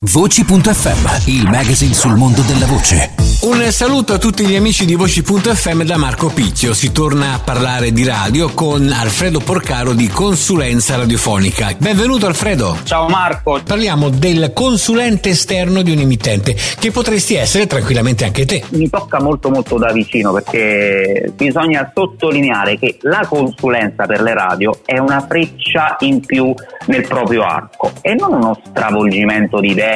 Voci.fm, il magazine sul mondo della voce. Un saluto a tutti gli amici di Voci.fm da Marco Pizio. Si torna a parlare di radio con Alfredo Porcaro di Consulenza Radiofonica. Benvenuto Alfredo. Ciao Marco. Parliamo del consulente esterno di un emittente, che potresti essere tranquillamente anche te. Mi tocca molto molto da vicino perché bisogna sottolineare che la consulenza per le radio è una freccia in più nel proprio arco e non uno stravolgimento di idee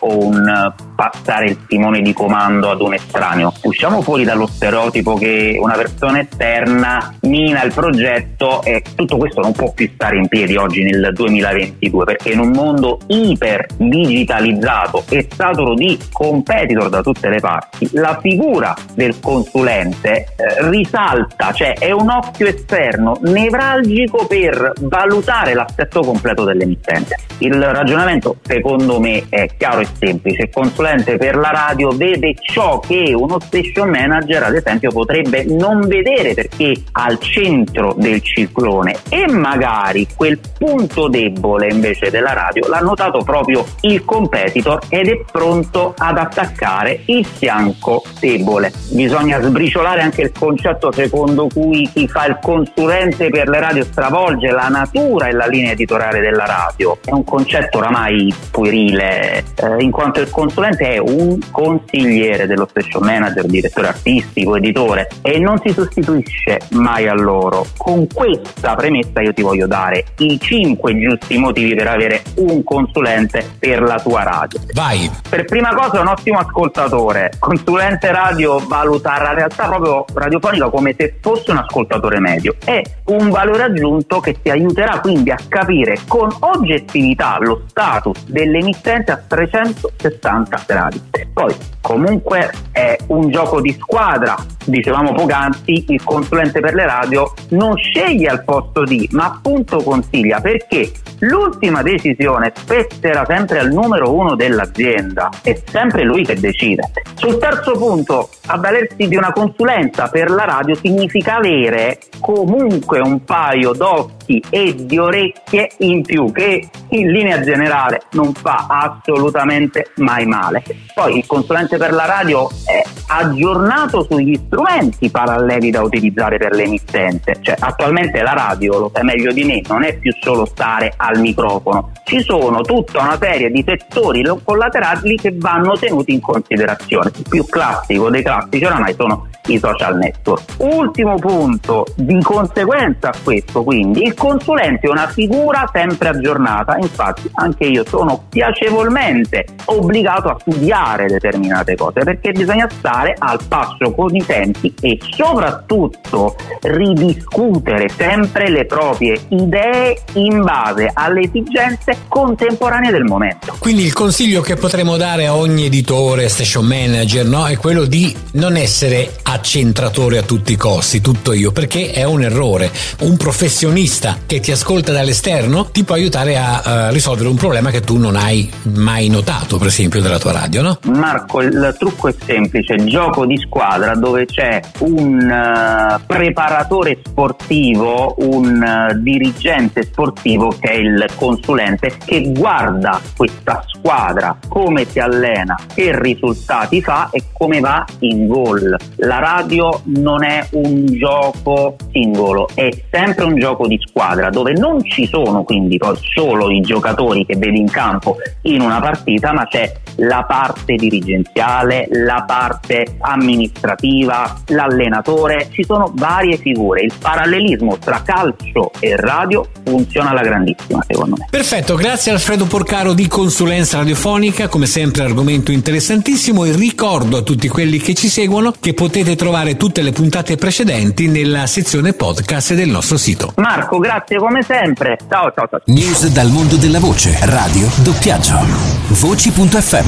o un passare il timone di comando ad un estraneo. Usciamo fuori dallo stereotipo che una persona esterna mina il progetto e tutto questo non può più stare in piedi oggi nel 2022 perché in un mondo iper digitalizzato e saturo di competitor da tutte le parti, la figura del consulente eh, risalta, cioè è un occhio esterno nevralgico per valutare l'assetto completo dell'emittente. Il ragionamento secondo me è chiaro e semplice. Il consulente per la radio vede ciò che uno station manager, ad esempio, potrebbe non vedere perché al centro del ciclone e magari quel punto debole invece della radio l'ha notato proprio il competitor ed è pronto ad attaccare il fianco debole. Bisogna sbriciolare anche il concetto secondo cui chi fa il consulente per le radio stravolge la natura e la linea editoriale della radio. È un concetto oramai puerile eh, in quanto il consulente è un consigliere dello station manager, direttore artistico, editore e non si sostituisce mai a loro. Con questa premessa io ti voglio dare i 5 giusti motivi per avere un consulente per la tua radio. Vai! Per prima cosa è un ottimo ascoltatore. Consulente radio valuta la realtà proprio radiofonica come se fosse un ascoltatore medio. È un valore aggiunto che ti aiuterà quindi a capire con oggettività lo status dell'emittente 360 gradi. Poi comunque è un gioco di squadra, dicevamo poc'anzi, il consulente per le radio non sceglie al posto di, ma appunto consiglia perché l'ultima decisione spetterà sempre al numero uno dell'azienda, è sempre lui che decide. Sul terzo punto, avvalersi di una consulenza per la radio significa avere comunque un paio d'occhi e di orecchie in più che in linea generale non fa assolutamente mai male. Poi il consulente per la radio è aggiornato sugli strumenti paralleli da utilizzare per l'emittente, cioè attualmente la radio, lo sai meglio di me, non è più solo stare al microfono, ci sono tutta una serie di settori collaterali che vanno tenuti in considerazione. Il più classico dei classici oramai sono i social network. Ultimo punto, di conseguenza a questo quindi, il consulente è una figura sempre aggiornata, infatti anche io sono piacevolmente obbligato a studiare determinate cose perché bisogna stare al passo con i tempi e soprattutto ridiscutere sempre le proprie idee in base alle esigenze contemporanee del momento. Quindi il consiglio che potremmo dare a ogni editore, station manager, no? è quello di non essere accentratore a tutti i costi, tutto io, perché è un errore. Un professionista che ti ascolta dall'esterno ti può aiutare a uh, risolvere un problema che tu non hai mai notato, per esempio, della tua radio, no? Marco, il trucco è semplice, gioco di squadra dove c'è un uh, preparatore sportivo, un uh, dirigente sportivo che è il consulente che guarda questa squadra, come si allena, che risultati fa e come va in gol. La radio non è un gioco singolo, è sempre un gioco di squadra dove non ci sono quindi solo i giocatori che vedi in campo in una partita, ma c'è la parte dirigenziale, la parte amministrativa, l'allenatore, ci sono varie figure. Il parallelismo tra calcio e radio funziona alla grandissima, secondo me. Perfetto, grazie Alfredo Porcaro di Consulenza Radiofonica, come sempre argomento interessantissimo e ricordo a tutti quelli che ci seguono che potete trovare tutte le puntate precedenti nella sezione podcast del nostro sito. Marco, grazie come sempre. Ciao ciao ciao. News dal mondo della voce, radio, doppiaggio. Voci.fm